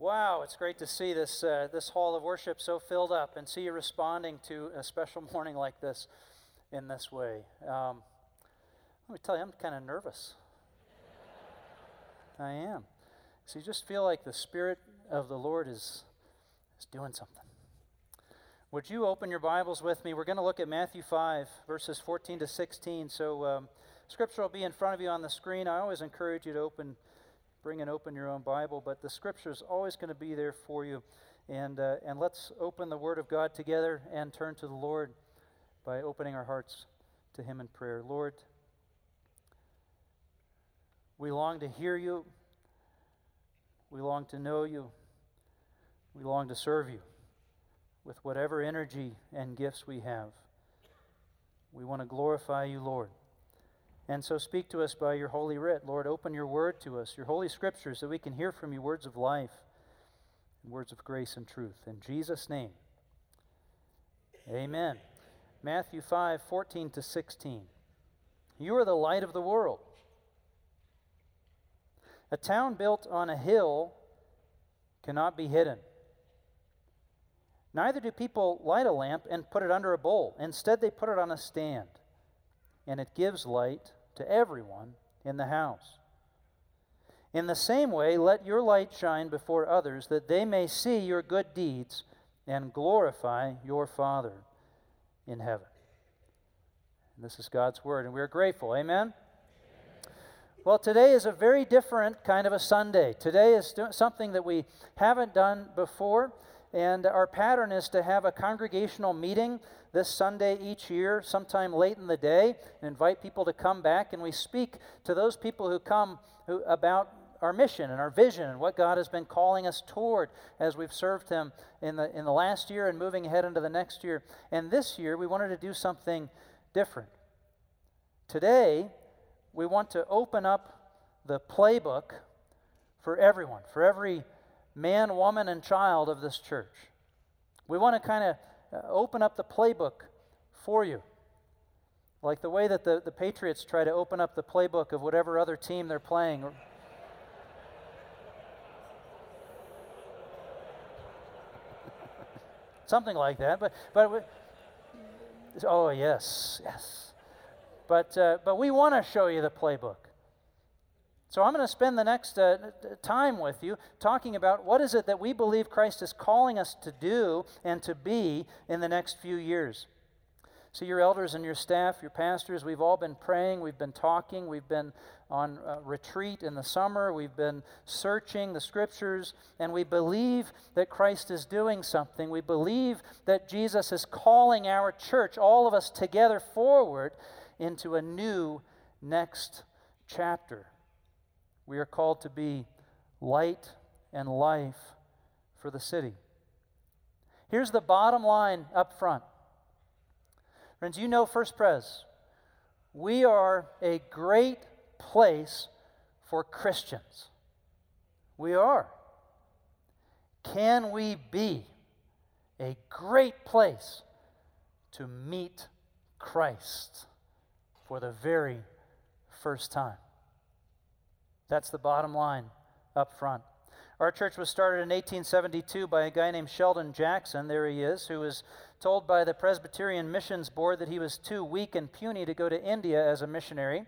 Wow, it's great to see this, uh, this hall of worship so filled up and see you responding to a special morning like this in this way. Um, let me tell you, I'm kind of nervous. I am. So you just feel like the Spirit of the Lord is, is doing something. Would you open your Bibles with me? We're going to look at Matthew 5, verses 14 to 16. So, um, scripture will be in front of you on the screen. I always encourage you to open bring and open your own Bible, but the scripture is always going to be there for you. And, uh, and let's open the Word of God together and turn to the Lord by opening our hearts to Him in prayer. Lord, we long to hear you. We long to know you. We long to serve you with whatever energy and gifts we have. We want to glorify you, Lord. And so speak to us by your holy writ. Lord, open your word to us, your holy scriptures, that we can hear from you words of life and words of grace and truth. In Jesus' name, amen. Matthew 5 14 to 16. You are the light of the world. A town built on a hill cannot be hidden. Neither do people light a lamp and put it under a bowl. Instead, they put it on a stand, and it gives light to everyone in the house. In the same way, let your light shine before others, that they may see your good deeds and glorify your Father in heaven. And this is God's word, and we're grateful. Amen? Well, today is a very different kind of a Sunday. Today is something that we haven't done before, and our pattern is to have a congregational meeting this Sunday each year, sometime late in the day, and invite people to come back. And we speak to those people who come who, about our mission and our vision and what God has been calling us toward as we've served Him in the, in the last year and moving ahead into the next year. And this year, we wanted to do something different. Today, we want to open up the playbook for everyone, for every man, woman, and child of this church. We want to kind of uh, open up the playbook for you. Like the way that the, the Patriots try to open up the playbook of whatever other team they're playing. Something like that. But, but oh, yes, yes. But, uh, but we want to show you the playbook. So I'm going to spend the next uh, time with you talking about what is it that we believe Christ is calling us to do and to be in the next few years. So your elders and your staff, your pastors, we've all been praying, we've been talking, we've been on uh, retreat in the summer, we've been searching the scriptures, and we believe that Christ is doing something. We believe that Jesus is calling our church, all of us together forward into a new next chapter. We are called to be light and life for the city. Here's the bottom line up front. Friends, you know First Pres. We are a great place for Christians. We are. Can we be a great place to meet Christ for the very first time? That's the bottom line up front. Our church was started in 1872 by a guy named Sheldon Jackson. There he is, who was told by the Presbyterian Missions Board that he was too weak and puny to go to India as a missionary.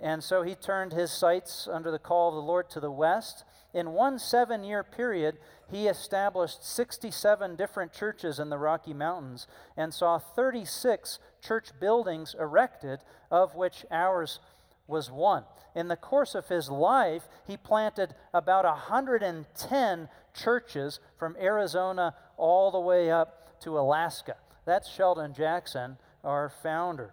And so he turned his sights under the call of the Lord to the west. In one seven year period, he established 67 different churches in the Rocky Mountains and saw 36 church buildings erected, of which ours was one. In the course of his life, he planted about 110 churches from Arizona all the way up to Alaska. That's Sheldon Jackson, our founder.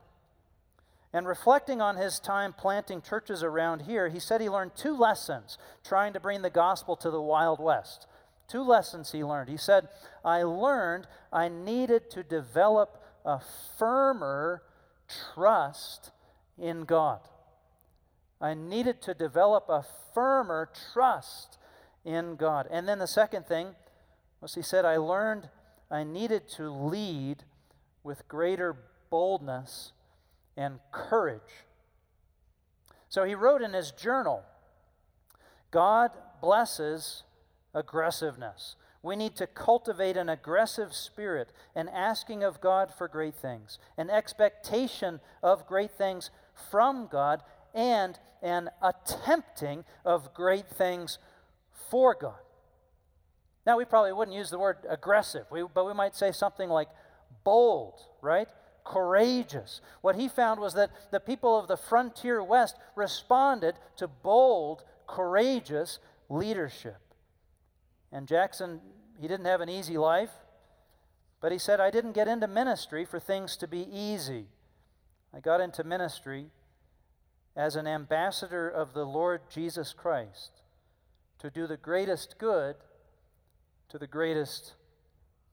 And reflecting on his time planting churches around here, he said he learned two lessons trying to bring the gospel to the Wild West. Two lessons he learned. He said, I learned I needed to develop a firmer trust in God. I needed to develop a firmer trust in God. And then the second thing was he said, I learned I needed to lead with greater boldness and courage. So he wrote in his journal God blesses aggressiveness. We need to cultivate an aggressive spirit, an asking of God for great things, an expectation of great things from God, and an attempting of great things for God. Now, we probably wouldn't use the word aggressive, we, but we might say something like bold, right? Courageous. What he found was that the people of the frontier West responded to bold, courageous leadership. And Jackson, he didn't have an easy life, but he said, I didn't get into ministry for things to be easy. I got into ministry as an ambassador of the Lord Jesus Christ to do the greatest good to the greatest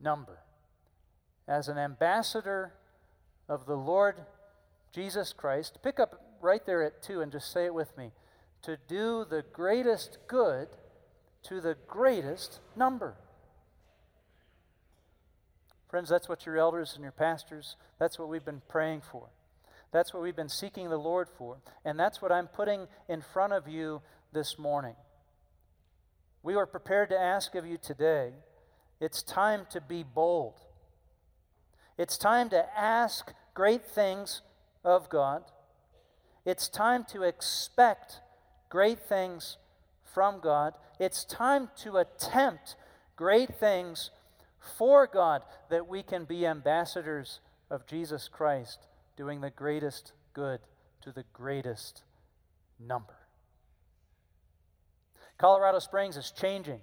number. As an ambassador of the Lord Jesus Christ, pick up right there at two and just say it with me to do the greatest good to the greatest number. Friends, that's what your elders and your pastors, that's what we've been praying for. That's what we've been seeking the Lord for. And that's what I'm putting in front of you this morning. We are prepared to ask of you today it's time to be bold. It's time to ask great things of God. It's time to expect great things from God. It's time to attempt great things for God that we can be ambassadors of Jesus Christ, doing the greatest good to the greatest number. Colorado Springs is changing.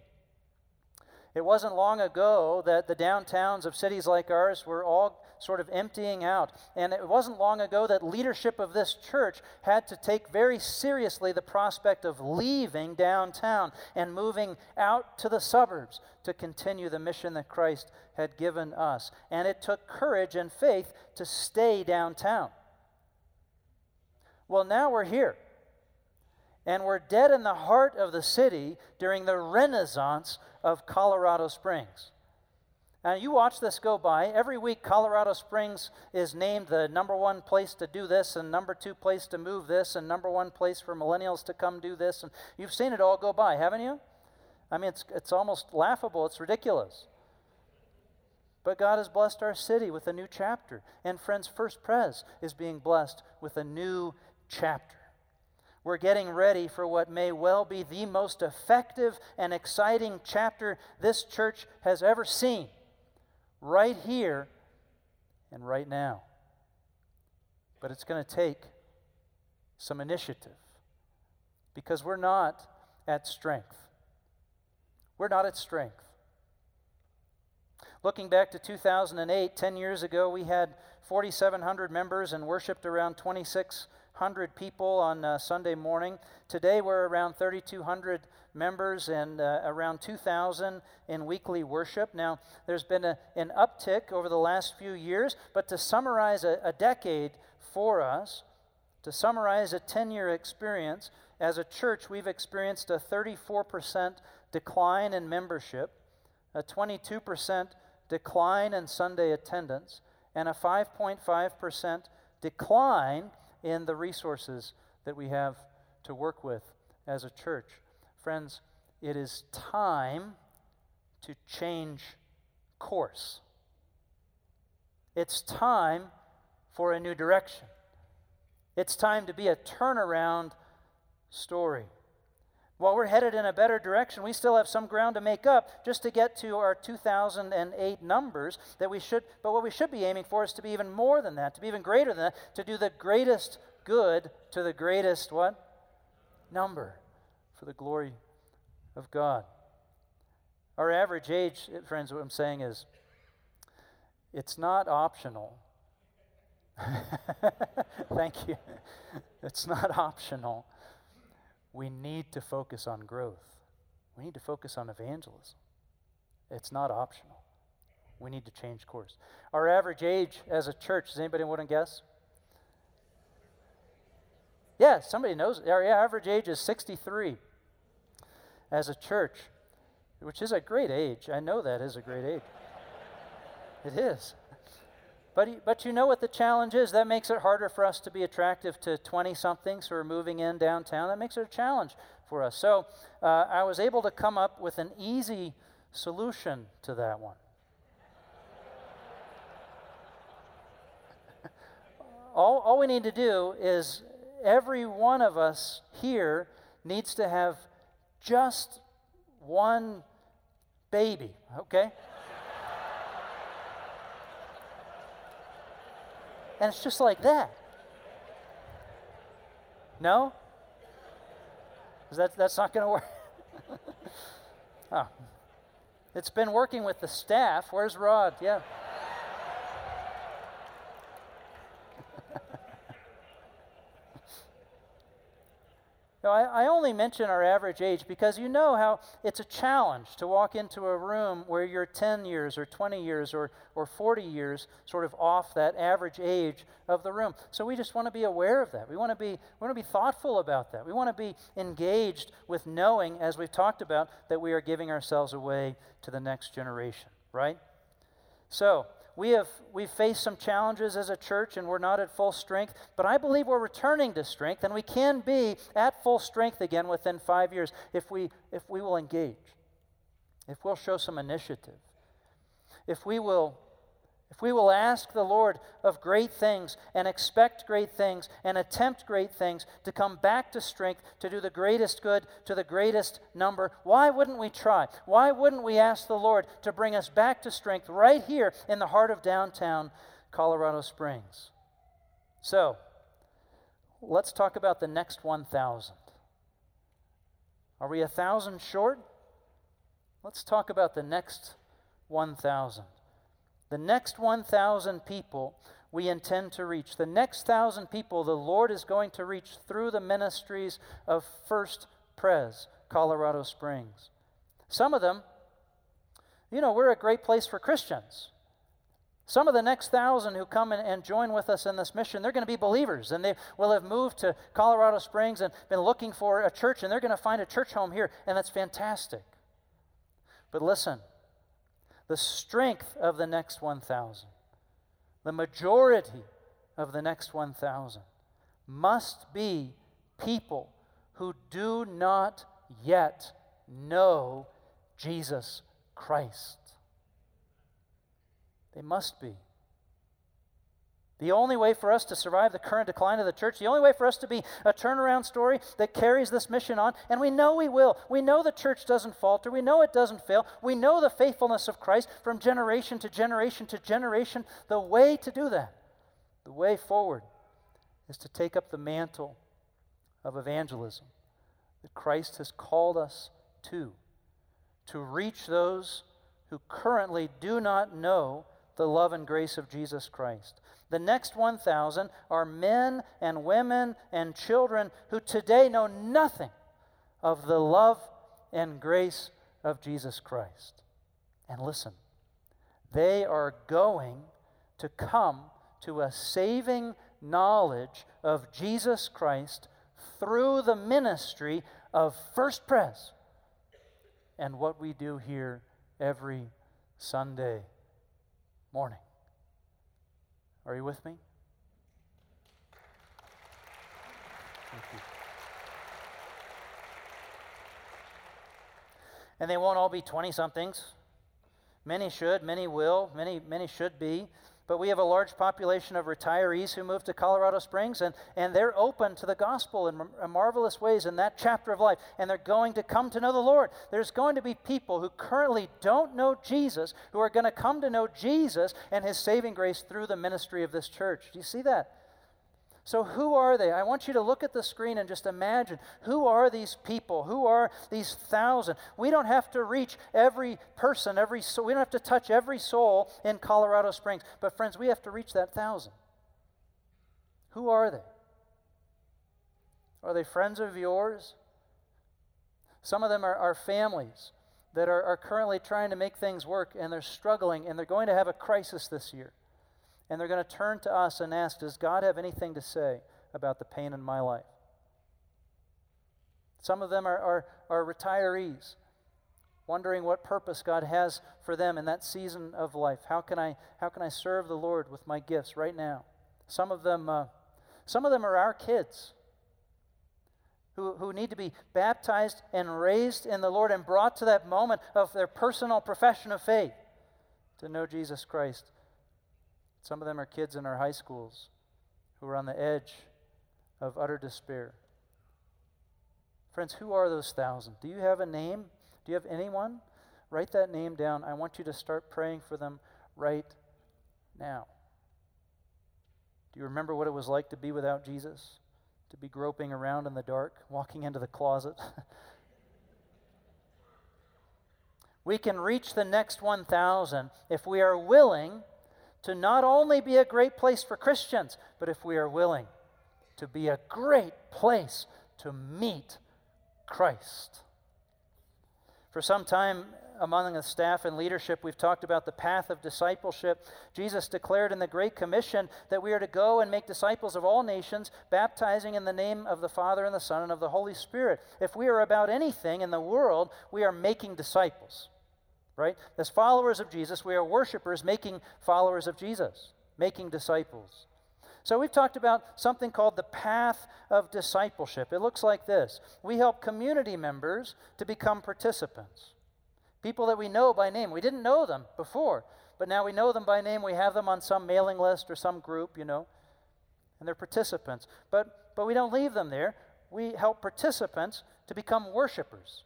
It wasn't long ago that the downtowns of cities like ours were all sort of emptying out. And it wasn't long ago that leadership of this church had to take very seriously the prospect of leaving downtown and moving out to the suburbs to continue the mission that Christ had given us. And it took courage and faith to stay downtown. Well, now we're here and we're dead in the heart of the city during the renaissance of Colorado Springs. Now, you watch this go by. Every week, Colorado Springs is named the number one place to do this, and number two place to move this, and number one place for millennials to come do this. And you've seen it all go by, haven't you? I mean, it's, it's almost laughable, it's ridiculous. But God has blessed our city with a new chapter. And, friends, First Pres is being blessed with a new chapter. We're getting ready for what may well be the most effective and exciting chapter this church has ever seen, right here and right now. But it's going to take some initiative because we're not at strength. We're not at strength. Looking back to 2008, 10 years ago, we had 4,700 members and worshiped around 2,600 people on uh, Sunday morning. Today we're around 3,200 members and uh, around 2,000 in weekly worship. Now, there's been a, an uptick over the last few years, but to summarize a, a decade for us, to summarize a 10 year experience, as a church, we've experienced a 34% decline in membership, a 22% decline in Sunday attendance, and a 5.5% decline in the resources that we have to work with as a church. Friends, it is time to change course. It's time for a new direction. It's time to be a turnaround story. While we're headed in a better direction, we still have some ground to make up just to get to our 2008 numbers that we should, but what we should be aiming for is to be even more than that, to be even greater than that, to do the greatest good to the greatest what? Number for the glory of God. Our average age, friends, what I'm saying is it's not optional. Thank you. It's not optional we need to focus on growth. We need to focus on evangelism. It's not optional. We need to change course. Our average age as a church, does anybody want to guess? Yeah, somebody knows. Our average age is 63 as a church, which is a great age. I know that is a great age. it is. But, but you know what the challenge is? That makes it harder for us to be attractive to 20 somethings who are moving in downtown. That makes it a challenge for us. So uh, I was able to come up with an easy solution to that one. all, all we need to do is every one of us here needs to have just one baby, okay? and it's just like that. No? That, that's not going to work. oh. It's been working with the staff. Where's Rod? Yeah. No, I, I, only mention our average age because you know how it's a challenge to walk into a room where you're 10 years or 20 years or, or 40 years sort of off that average age of the room. So we just want to be aware of that. We want to be, we want to be thoughtful about that. We want to be engaged with knowing, as we've talked about, that we are giving ourselves away to the next generation, right? So, we have we've faced some challenges as a church and we're not at full strength, but I believe we're returning to strength and we can be at full strength again within 5 years if we if we will engage. If we'll show some initiative. If we will if we will ask the Lord of great things and expect great things and attempt great things to come back to strength, to do the greatest good to the greatest number, why wouldn't we try? Why wouldn't we ask the Lord to bring us back to strength right here in the heart of downtown Colorado Springs? So, let's talk about the next 1,000. Are we a thousand short? Let's talk about the next 1,000. The next 1,000 people we intend to reach. The next 1,000 people the Lord is going to reach through the ministries of First Pres, Colorado Springs. Some of them, you know, we're a great place for Christians. Some of the next thousand who come and, and, join with us in this mission, they're going to be believers and they will have moved to Colorado Springs and been looking for a church and they're going to find a church home here, and that's fantastic. But listen, the strength of the next 1,000, the majority of the next 1,000 must be people who do not yet know Jesus Christ. They must be. The only way for us to survive the current decline of the church, the only way for us to be a turnaround story that carries this mission on, and we know we will. We know the church doesn't falter. We know it doesn't fail. We know the faithfulness of Christ from generation to generation to generation. The way to do that, the way forward, is to take up the mantle of evangelism that Christ has called us to, to reach those who currently do not know the love and grace of Jesus Christ. The next 1,000 are men and women and children who today know nothing of the love and grace of Jesus Christ. And listen, they are going to come to a saving knowledge of Jesus Christ through the ministry of First Pres and what we do here every Sunday morning. Are you with me? Thank you. And they won't all be 20 somethings. Many should, many will, many, many should be. But we have a large population of retirees who moved to Colorado Springs, and, and they're open to the gospel in marvelous ways in that chapter of life, and they're going to come to know the Lord. There's going to be people who currently don't know Jesus who are going to come to know Jesus and his saving grace through the ministry of this church. Do you see that? So, who are they? I want you to look at the screen and just imagine who are these people? Who are these thousand? We don't have to reach every person, every soul. We don't have to touch every soul in Colorado Springs. But, friends, we have to reach that thousand. Who are they? Are they friends of yours? Some of them are, are families that are, are currently trying to make things work and they're struggling and they're going to have a crisis this year. And they're going to turn to us and ask, Does God have anything to say about the pain in my life? Some of them are, are, are retirees, wondering what purpose God has for them in that season of life. How can I, how can I serve the Lord with my gifts right now? Some of them, uh, some of them are our kids who, who need to be baptized and raised in the Lord and brought to that moment of their personal profession of faith to know Jesus Christ. Some of them are kids in our high schools who are on the edge of utter despair. Friends, who are those thousand? Do you have a name? Do you have anyone? Write that name down. I want you to start praying for them right now. Do you remember what it was like to be without Jesus? to be groping around in the dark, walking into the closet. we can reach the next 1,000 if we are willing to not only be a great place for Christians, but if we are willing to be a great place to meet Christ. For some time, among the staff and leadership, we've talked about the path of discipleship. Jesus declared in the Great Commission that we are to go and make disciples of all nations, baptizing in the name of the Father and the Son and of the Holy Spirit. If we are about anything in the world, we are making disciples, right? As followers of Jesus, we are worshipers making followers of Jesus, making disciples. So, we've talked about something called the path of discipleship. It looks like this we help community members to become participants. People that we know by name. We didn't know them before, but now we know them by name. We have them on some mailing list or some group, you know, and they're participants. But, but we don't leave them there. We help participants to become worshipers.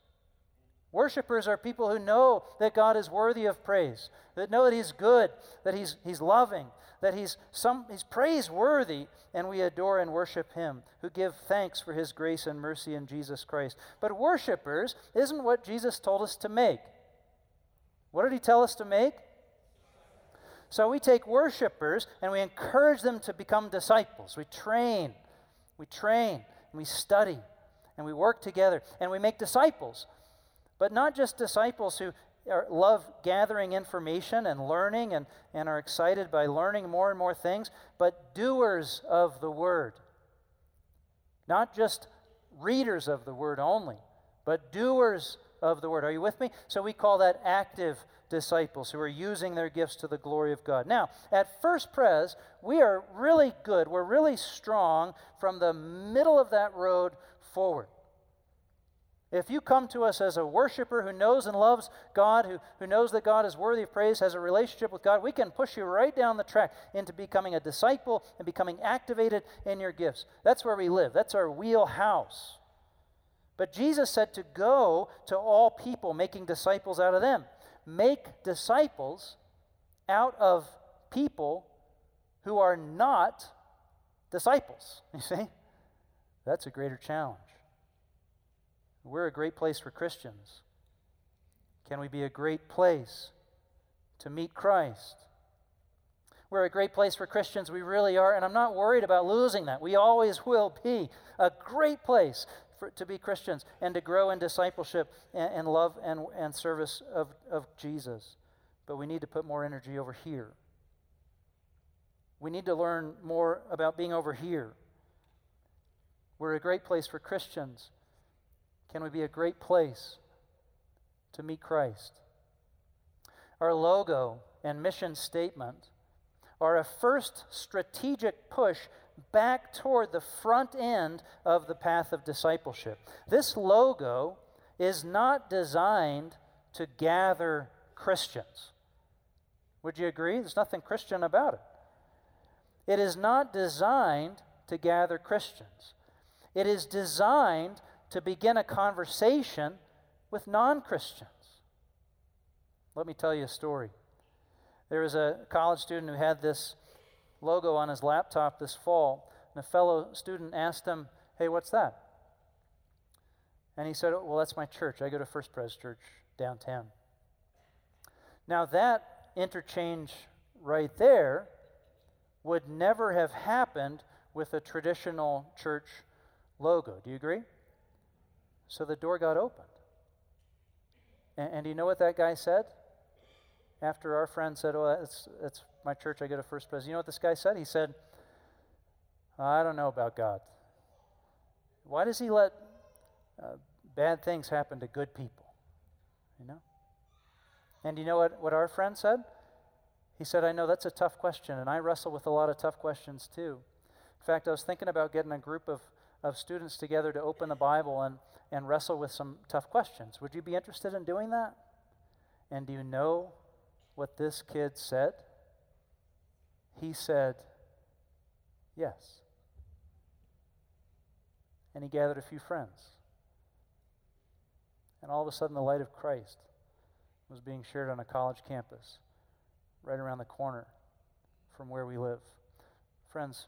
Worshippers are people who know that God is worthy of praise, that know that He's good, that He's, he's loving, that he's, some, he's praiseworthy, and we adore and worship Him, who give thanks for His grace and mercy in Jesus Christ. But worshippers isn't what Jesus told us to make. What did he tell us to make? So we take worshipers and we encourage them to become disciples. We train, we train, and we study, and we work together, and we make disciples. But not just disciples who are, love gathering information and learning and, and are excited by learning more and more things, but doers of the word. Not just readers of the word only, but doers of the word. Are you with me? So we call that active disciples who are using their gifts to the glory of God. Now, at First Pres, we are really good. We're really strong from the middle of that road forward. If you come to us as a worshiper who knows and loves God, who, who knows that God is worthy of praise, has a relationship with God, we can push you right down the track into becoming a disciple and becoming activated in your gifts. That's where we live, that's our wheelhouse. But Jesus said to go to all people, making disciples out of them. Make disciples out of people who are not disciples. You see? That's a greater challenge. We're a great place for Christians. Can we be a great place to meet Christ? We're a great place for Christians. We really are. And I'm not worried about losing that. We always will be a great place for, to be Christians and to grow in discipleship and, and love and, and service of, of Jesus. But we need to put more energy over here. We need to learn more about being over here. We're a great place for Christians. Can we be a great place to meet Christ? Our logo and mission statement are a first strategic push back toward the front end of the path of discipleship. This logo is not designed to gather Christians. Would you agree? There's nothing Christian about it. It is not designed to gather Christians. It is designed to begin a conversation with non Christians. Let me tell you a story. There was a college student who had this logo on his laptop this fall, and a fellow student asked him, Hey, what's that? And he said, Well, that's my church. I go to First Pres Church downtown. Now, that interchange right there would never have happened with a traditional church logo. Do you agree? So the door got opened. And, and do you know what that guy said? After our friend said, Oh, that's, that's my church, I get a first pres. You know what this guy said? He said, I don't know about God. Why does he let uh, bad things happen to good people? You know? And you know what, what our friend said? He said, I know that's a tough question, and I wrestle with a lot of tough questions too. In fact, I was thinking about getting a group of, of students together to open the Bible and, and wrestle with some tough questions. Would you be interested in doing that? And do you know what this kid said? He said, Yes. And he gathered a few friends. And all of a sudden, the light of Christ was being shared on a college campus right around the corner from where we live. Friends,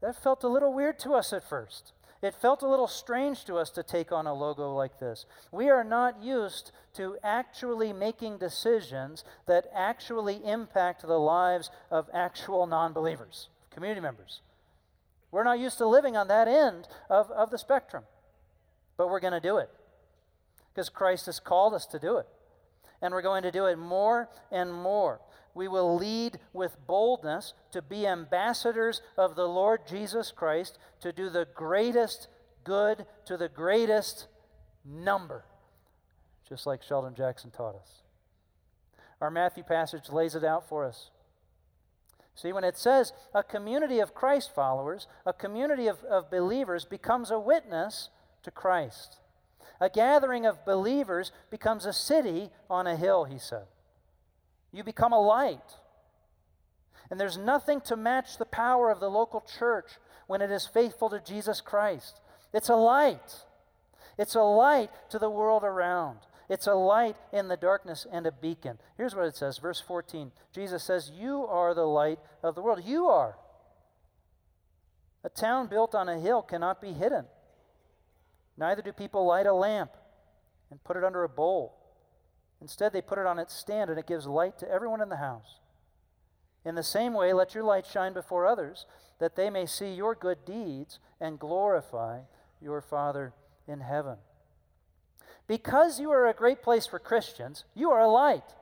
that felt a little weird to us at first. It felt a little strange to us to take on a logo like this. We are not used to actually making decisions that actually impact the lives of actual non believers, community members. We're not used to living on that end of, of the spectrum, but we're going to do it because Christ has called us to do it. And we're going to do it more and more. We will lead with boldness to be ambassadors of the Lord Jesus Christ to do the greatest good to the greatest number, just like Sheldon Jackson taught us. Our Matthew passage lays it out for us. See, when it says a community of Christ followers, a community of, of believers becomes a witness to Christ. A gathering of believers becomes a city on a hill, he said. You become a light. And there's nothing to match the power of the local church when it is faithful to Jesus Christ. It's a light. It's a light to the world around. It's a light in the darkness and a beacon. Here's what it says, verse 14. Jesus says, You are the light of the world. You are. A town built on a hill cannot be hidden. Neither do people light a lamp and put it under a bowl Instead, they put it on its stand and it gives light to everyone in the house. In the same way, let your light shine before others, that they may see your good deeds and glorify your Father in heaven. Because you are a great place for Christians, you are a light.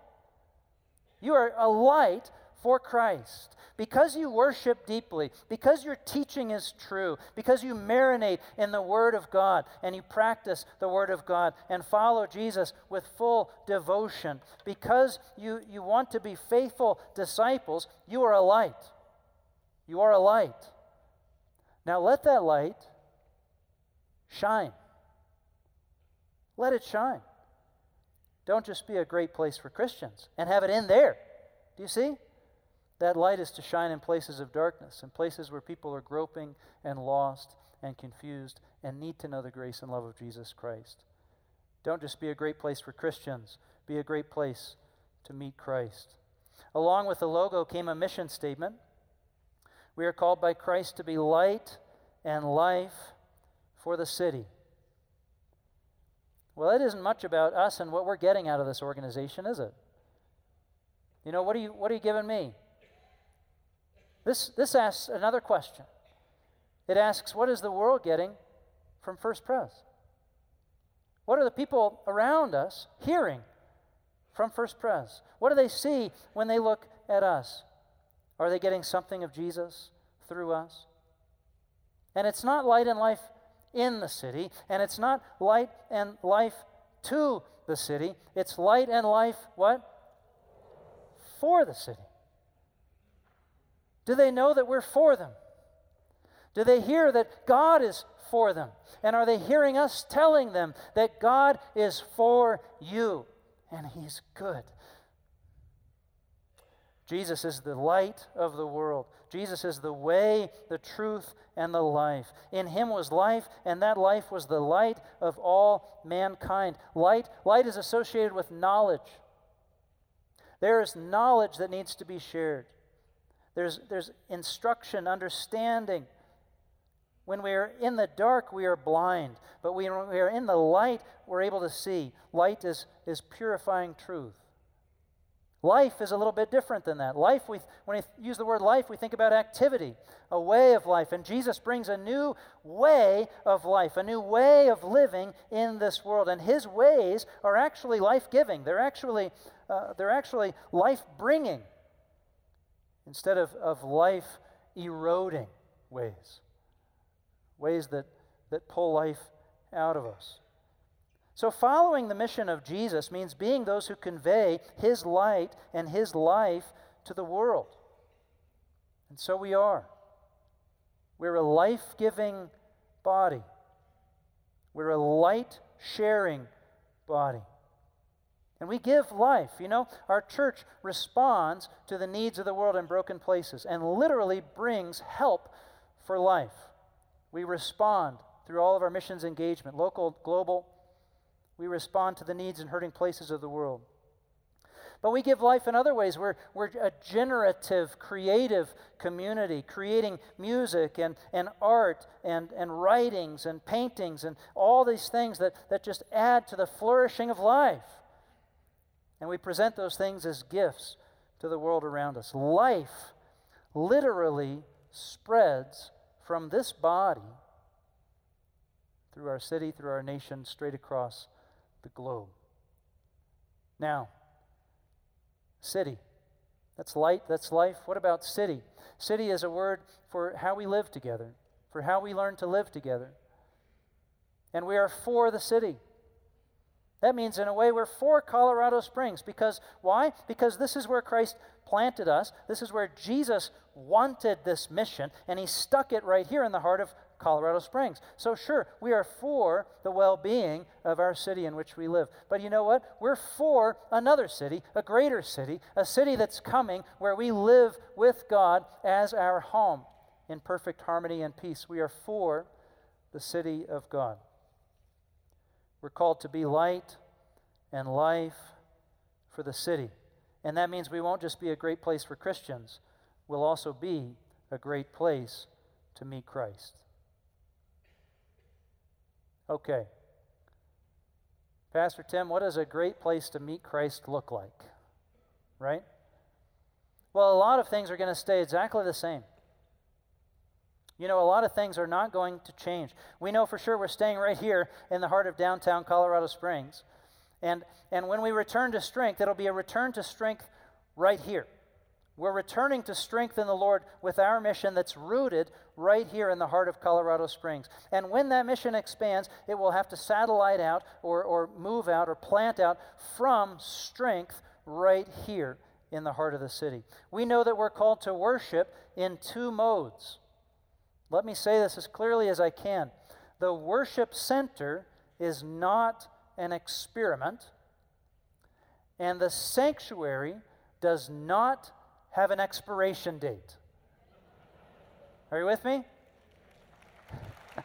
You are a light for Christ. Because you worship deeply, because your teaching is true, because you marinate in the Word of God and you practice the Word of God and follow Jesus with full devotion, because you, you want to be faithful disciples, you are a light. You are a light. Now let that light shine. Let it shine. Don't just be a great place for Christians and have it in there. Do you see? That light is to shine in places of darkness, in places where people are groping and lost and confused and need to know the grace and love of Jesus Christ. Don't just be a great place for Christians, be a great place to meet Christ. Along with the logo came a mission statement. We are called by Christ to be light and life for the city. Well, that isn't much about us and what we're getting out of this organization, is it? You know, what are you, what are you giving me? This, this asks another question. It asks, what is the world getting from First Pres? What are the people around us hearing from First Pres? What do they see when they look at us? Are they getting something of Jesus through us? And it's not light and life in the city, and it's not light and life to the city. It's light and life, what? For the city. Do they know that we're for them? Do they hear that God is for them? And are they hearing us telling them that God is for you and He's good? Jesus is the light of the world. Jesus is the way, the truth, and the life. In him was life, and that life was the light of all mankind. Light, light is associated with knowledge. There is knowledge that needs to be shared. There's, there's instruction, understanding. When we are in the dark, we are blind. But when we are in the light, we're able to see. Light is, is purifying truth. Life is a little bit different than that. Life, we, when we use the word life, we think about activity, a way of life. And Jesus brings a new way of life, a new way of living in this world. And his ways are actually life giving, they're actually, uh, they're actually life bringing instead of, of life eroding ways, ways that, that pull life out of us. So, following the mission of Jesus means being those who convey his light and his life to the world. And so we are. We're a life giving body, we're a light sharing body. And we give life. You know, our church responds to the needs of the world in broken places and literally brings help for life. We respond through all of our missions engagement, local, global, we respond to the needs and hurting places of the world. But we give life in other ways. We're, we're a generative, creative community, creating music and, and art and, and writings and paintings and all these things that, that just add to the flourishing of life. And we present those things as gifts to the world around us. Life literally spreads from this body through our city, through our nation, straight across the globe. Now, city. That's light, that's life. What about city? City is a word for how we live together, for how we learn to live together. And we are for the city. That means, in a way, we're for Colorado Springs. Because why? Because this is where Christ planted us. This is where Jesus wanted this mission, and he stuck it right here in the heart of Colorado Springs. So, sure, we are for the well being of our city in which we live. But you know what? We're for another city, a greater city, a city that's coming where we live with God as our home in perfect harmony and peace. We are for the city of God. We're called to be light and life for the city. And that means we won't just be a great place for Christians, we'll also be a great place to meet Christ. Okay. Pastor Tim, what does a great place to meet Christ look like? Right? Well, a lot of things are going to stay exactly the same. You know, a lot of things are not going to change. We know for sure we're staying right here in the heart of downtown Colorado Springs. And, and when we return to strength, it'll be a return to strength right here. We're returning to strength in the Lord with our mission that's rooted right here in the heart of Colorado Springs. And when that mission expands, it will have to satellite out or, or move out or plant out from strength right here in the heart of the city. We know that we're called to worship in two modes. Let me say this as clearly as I can. The worship center is not an experiment, and the sanctuary does not have an expiration date. Are you with me?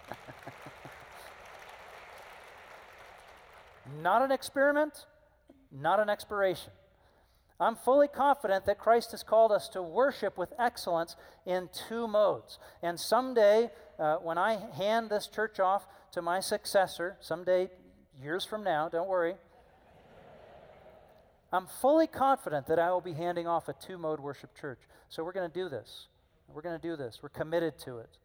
not an experiment, not an expiration. I'm fully confident that Christ has called us to worship with excellence in two modes. And someday, uh, when I hand this church off to my successor, someday, years from now, don't worry, I'm fully confident that I will be handing off a two mode worship church. So we're going to do this. We're going to do this. We're committed to it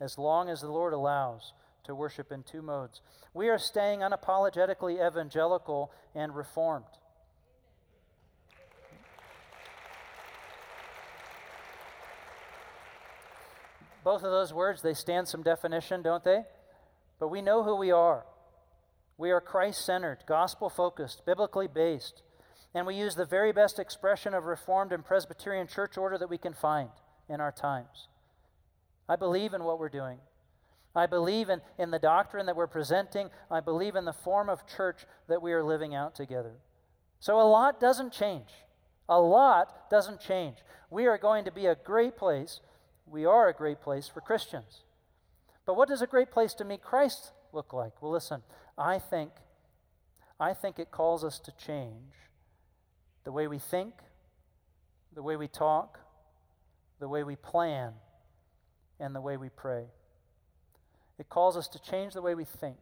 as long as the Lord allows to worship in two modes. We are staying unapologetically evangelical and reformed. Both of those words, they stand some definition, don't they? But we know who we are. We are Christ centered, gospel focused, biblically based and we use the very best expression of Reformed and Presbyterian church order that we can find in our times. I believe in what we're doing. I believe in, in the doctrine that we're presenting. I believe in the form of church that we are living out together. So a lot doesn't change. A lot doesn't change. We are going to be a great place. We are a great place for Christians. But what does a great place to meet Christ look like? Well, listen, I think I think it calls us to change the way we think, the way we talk, the way we plan, and the way we pray. It calls us to change the way we think.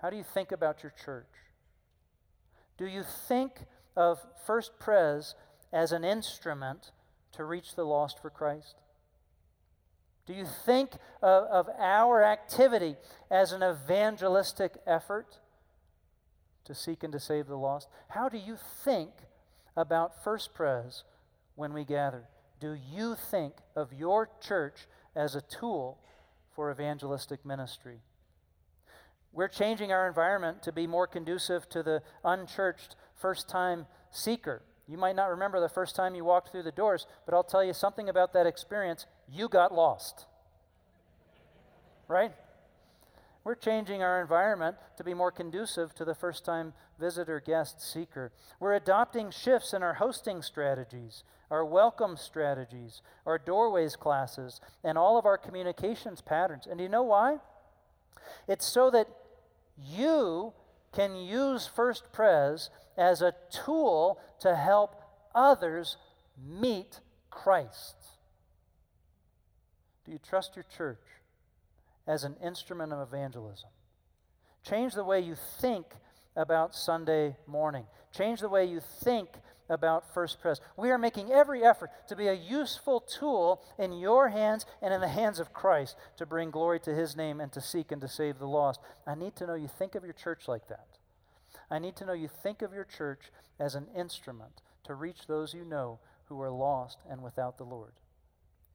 How do you think about your church? Do you think of First Pres as an instrument to reach the lost for Christ? Do you think of, of our activity as an evangelistic effort to seek and to save the lost? How do you think about First Pres when we gather? Do you think of your church as a tool for evangelistic ministry? We're changing our environment to be more conducive to the unchurched first time seeker. You might not remember the first time you walked through the doors, but I'll tell you something about that experience. You got lost. Right? We're changing our environment to be more conducive to the first time visitor, guest, seeker. We're adopting shifts in our hosting strategies, our welcome strategies, our doorways classes, and all of our communications patterns. And do you know why? It's so that you can use First Pres as a tool to help others meet Christ. Do you trust your church? as an instrument of evangelism. Change the way you think about Sunday morning. Change the way you think about First Pres. We are making every effort to be a useful tool in your hands and in the hands of Christ to bring glory to His name and to seek and to save the lost. I need to know you think of your church like that. I need to know you think of your church as an instrument to reach those you know who are lost and without the Lord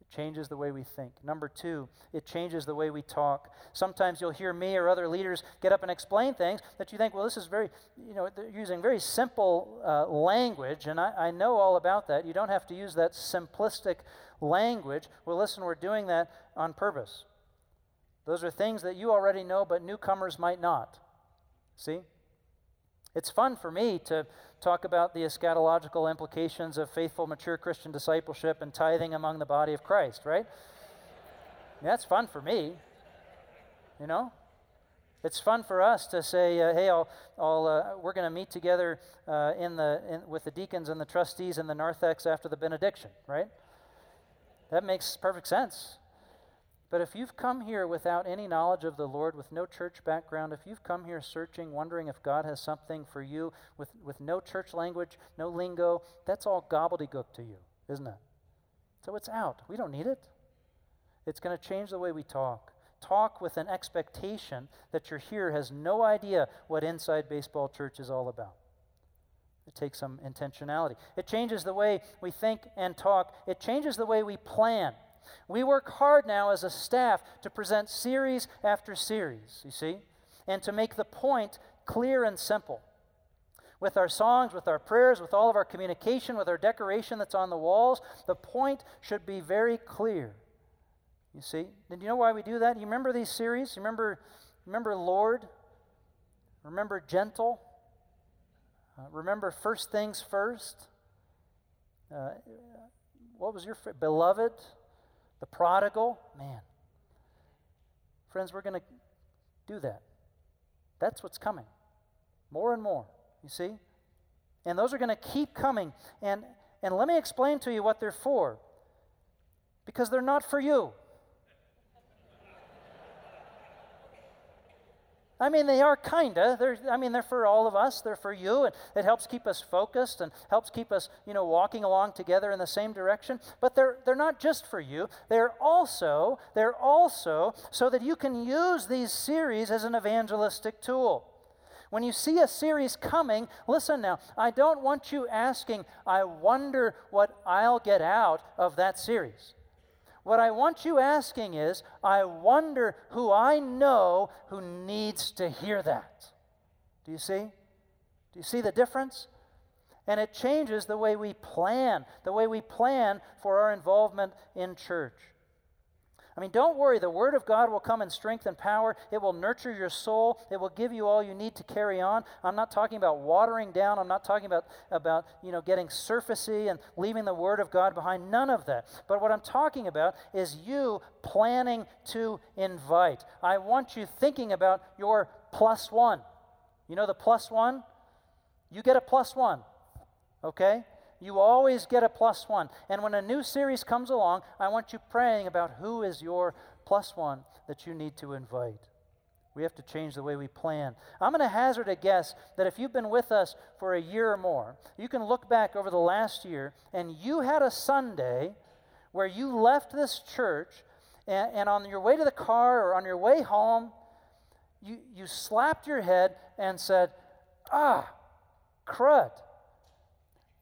changes the way we think. Number two, it changes the way we talk. Sometimes you'll hear me or other leaders get up and explain things that you think, well, this is very, you know, they're using very simple uh, language, and I, I know all about that. You don't have to use that simplistic language. Well, listen, we're doing that on purpose. Those are things that you already know, but newcomers might not. See? It's fun for me to talk about the eschatological implications of faithful, mature Christian discipleship and tithing among the body of Christ, right? That's fun for me. You know? It's fun for us to say, uh, hey, I'll, I'll, uh, we're going to meet together uh, in the, in, with the deacons and the trustees in the narthex after the benediction, right? That makes perfect sense. But if you've come here without any knowledge of the Lord, with no church background, if you've come here searching, wondering if God has something for you, with, with no church language, no lingo, that's all gobbledygook to you, isn't it? So it's out. We don't need it. It's going to change the way we talk. Talk with an expectation that your here has no idea what inside baseball church is all about. It takes some intentionality. It changes the way we think and talk, it changes the way we plan. We work hard now as a staff to present series after series, you see, and to make the point clear and simple. With our songs, with our prayers, with all of our communication, with our decoration that's on the walls, the point should be very clear. You see? Did you know why we do that? You remember these series? You remember, remember Lord? Remember gentle? Uh, remember first things first? Uh, what was your beloved? The prodigal, man. Friends, we're going to do that. That's what's coming. More and more, you see? And those are going to keep coming. And, and let me explain to you what they're for. Because they're not for you. I mean, they are kinda. They're, I mean, they're for all of us. They're for you, and it helps keep us focused and helps keep us, you know, walking along together in the same direction. But they're they're not just for you. They're also they're also so that you can use these series as an evangelistic tool. When you see a series coming, listen now. I don't want you asking, "I wonder what I'll get out of that series." What I want you asking is, I wonder who I know who needs to hear that. Do you see? Do you see the difference? And it changes the way we plan, the way we plan for our involvement in church. I mean, don't worry. The Word of God will come in strength and power. It will nurture your soul. It will give you all you need to carry on. I'm not talking about watering down. I'm not talking about, about you know, getting surfacey and leaving the Word of God behind. None of that. But what I'm talking about is you planning to invite. I want you thinking about your plus one. You know the plus one? You get a plus one. Okay? You always get a plus one. And when a new series comes along, I want you praying about who is your plus one that you need to invite. We have to change the way we plan. I'm going to hazard a guess that if you've been with us for a year or more, you can look back over the last year and you had a Sunday where you left this church and, and on your way to the car or on your way home, you, you slapped your head and said, Ah, crud.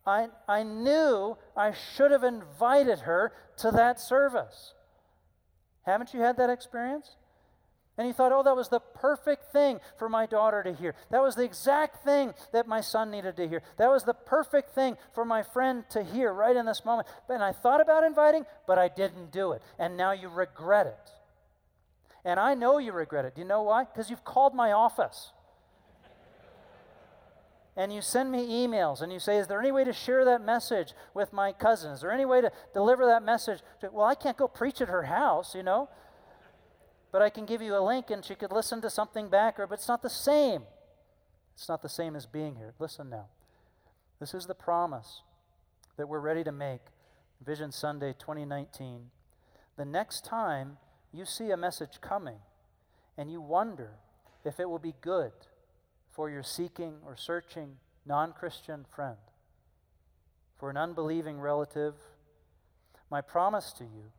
I, I knew I should have invited her to that service. Haven't you had that experience? And you thought, oh, that was the perfect thing for my daughter to hear. That was the exact thing that my son needed to hear. That was the perfect thing for my friend to hear right in this moment. And I thought about inviting, but I didn't do it. And now you regret it. And I know you regret it. Do you know why? Because you've called my office. And you send me emails and you say, Is there any way to share that message with my cousin? Is there any way to deliver that message? To, well, I can't go preach at her house, you know but I can give you a link and she could listen to something back, or but it's not the same. It's not the same as being here. Listen now. This is the promise that we're ready to make. Vision Sunday 2019. The next time you see a message coming and you wonder if it will be good for your seeking or searching non Christian friend, for an unbelieving relative, my promise to you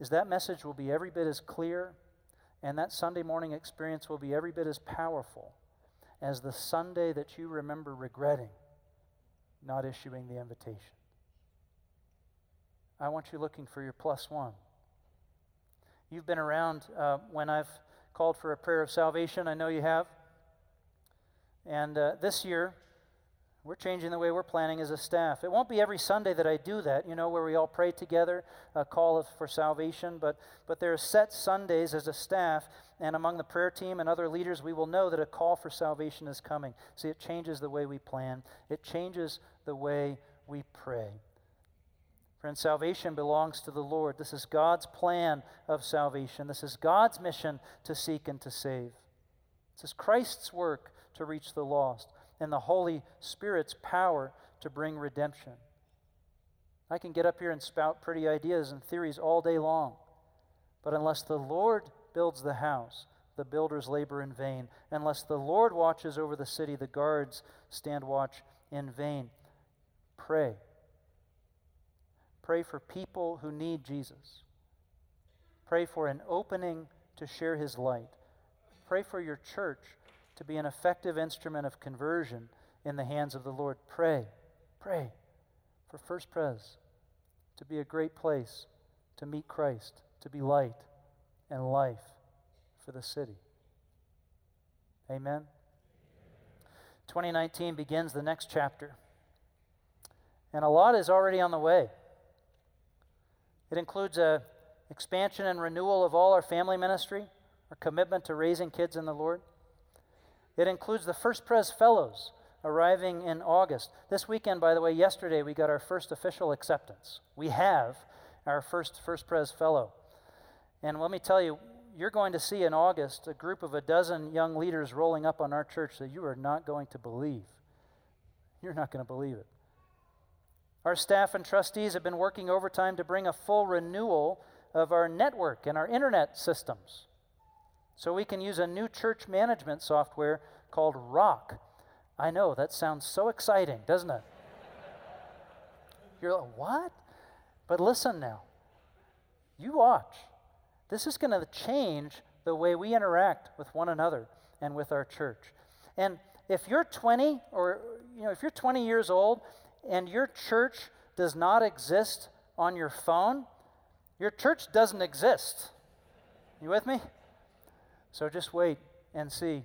is that message will be every bit as clear and that Sunday morning experience will be every bit as powerful as the Sunday that you remember regretting not issuing the invitation. I want you looking for your plus one. You've been around uh, when I've called for a prayer of salvation. I know you have. And uh, this year, we're changing the way we're planning as a staff. It won't be every Sunday that I do that, you know, where we all pray together, a call for salvation, but, but there are set Sundays as a staff, and among the prayer team and other leaders, we will know that a call for salvation is coming. See, it changes the way we plan, it changes the way we pray. Friends, salvation belongs to the Lord. This is God's plan of salvation. This is God's mission to seek and to save. This is Christ's work to reach the lost and the Holy Spirit's power to bring redemption. I can get up here and spout pretty ideas and theories all day long, but unless the Lord builds the house, the builders labor in vain. Unless the Lord watches over the city, the guards stand watch in vain. Pray. Pray for people who need Jesus. Pray for an opening to share his light. Pray for your church to be an effective instrument of conversion in the hands of the Lord. Pray, pray for First Pres to be a great place to meet Christ, to be light and life for the city. Amen. 2019 begins the next chapter, and a lot is already on the way. It includes a expansion and renewal of all our family ministry, our commitment to raising kids in the Lord. It includes the First Pres Fellows arriving in August. This weekend, by the way, yesterday we got our first official acceptance. We have our first First Pres Fellow. And let me tell you, you're going to see in August a group of a dozen young leaders rolling up on our church that you are not going to believe. You're not going to believe it. Our staff and trustees have been working overtime to bring a full renewal of our network and our internet systems. So we can use a new church management software called Rock. I know, that sounds so exciting, doesn't it? You're like, what? But listen now. You watch. This is going to change the way we interact with one another and with our church. And if you're 20 or you know, if you're 20 years old and your church does not exist on your phone, your church doesn't exist. You with me? So just wait and see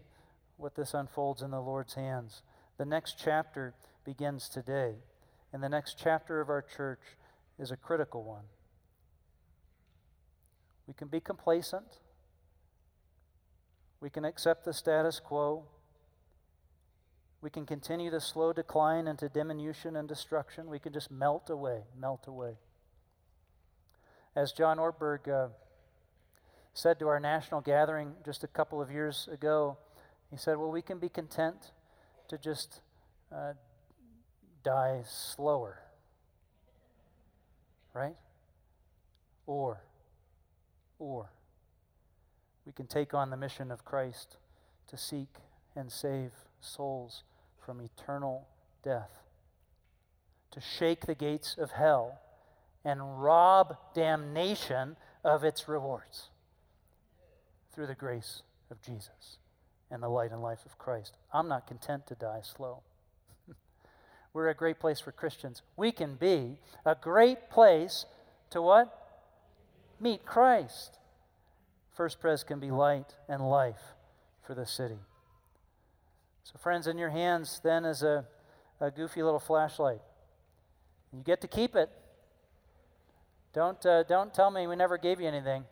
what this unfolds in the Lord's hands. The next chapter begins today, and the next chapter of our church is a critical one. We can be complacent. We can accept the status quo. We can continue the slow decline into diminution and destruction. We can just melt away, melt away. As John Ortberg uh, said to our national gathering just a couple of years ago, he said, Well, we can be content to just uh, die slower. Right? Or, or, we can take on the mission of Christ to seek and save souls from eternal death, to shake the gates of hell and rob damnation of its rewards through the grace of Jesus and the light and life of Christ. I'm not content to die slow. We're a great place for Christians. We can be a great place to what? Meet Christ. First Pres can be light and life for the city. So, friends, in your hands then is a, a goofy little flashlight. You get to keep it. Don't, uh, don't tell me we never gave you anything.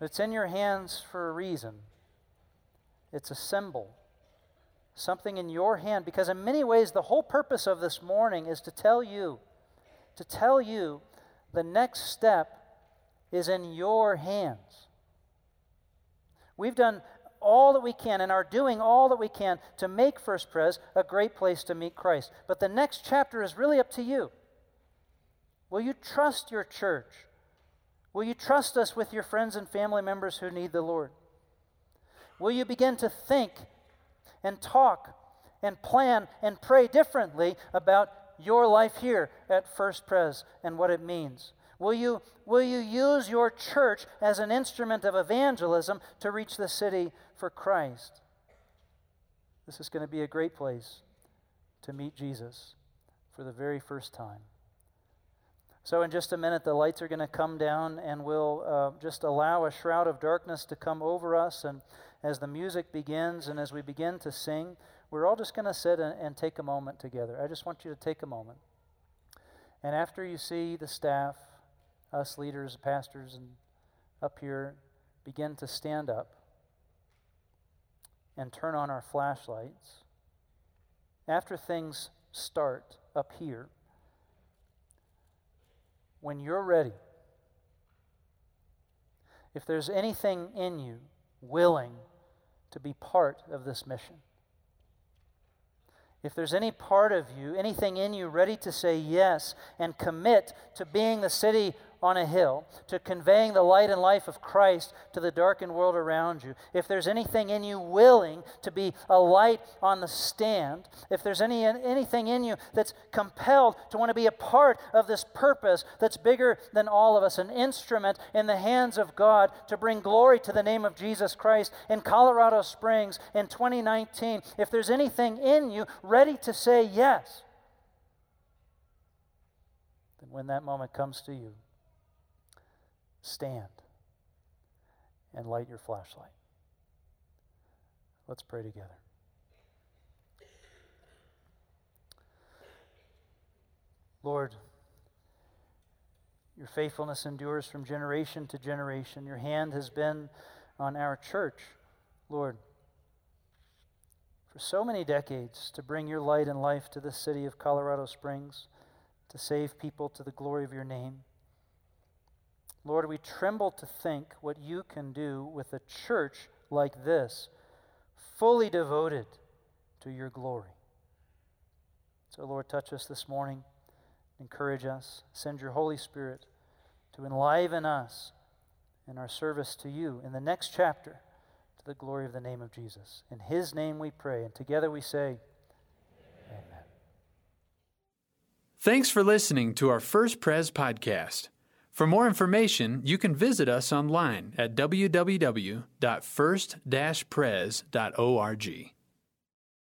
It's in your hands for a reason. It's a symbol, something in your hand, because in many ways, the whole purpose of this morning is to tell you, to tell you the next step is in your hands. We've done all that we can and are doing all that we can to make First Pres a great place to meet Christ. But the next chapter is really up to you. Will you trust your church? Will you trust us with your friends and family members who need the Lord? Will you begin to think and talk and plan and pray differently about your life here at First Pres and what it means? Will you, will you use your church as an instrument of evangelism to reach the city for Christ? This is going to be a great place to meet Jesus for the very first time. So, in just a minute, the lights are going to come down, and we'll uh, just allow a shroud of darkness to come over us. And as the music begins and as we begin to sing, we're all just going to sit and, and take a moment together. I just want you to take a moment. And after you see the staff, us leaders, pastors, and up here begin to stand up and turn on our flashlights, after things start up here, when you're ready, if there's anything in you willing to be part of this mission, if there's any part of you, anything in you ready to say yes and commit to being the city on a hill, to conveying the light and life of Christ to the darkened world around you, if there's anything in you willing to be a light on the stand, if there's any, anything in you that's compelled to want to be a part of this purpose that's bigger than all of us, an instrument in the hands of God to bring glory to the name of Jesus Christ in Colorado Springs in 2019, if there's anything in you ready to say yes, then when that moment comes to you, stand and light your flashlight. Let's pray together. Lord, your faithfulness endures from generation to generation. Your hand has been on our church, Lord, for so many decades to bring your light and life to the city of Colorado Springs, to save people to the glory of your name. Lord, we tremble to think what you can do with a church like this, fully devoted to your glory. So, Lord, touch us this morning, encourage us, send your Holy Spirit to enliven us in our service to you in the next chapter to the glory of the name of Jesus. In his name we pray, and together we say, Amen. Thanks for listening to our First Pres podcast. For more information, you can visit us online at www.first-pres.org.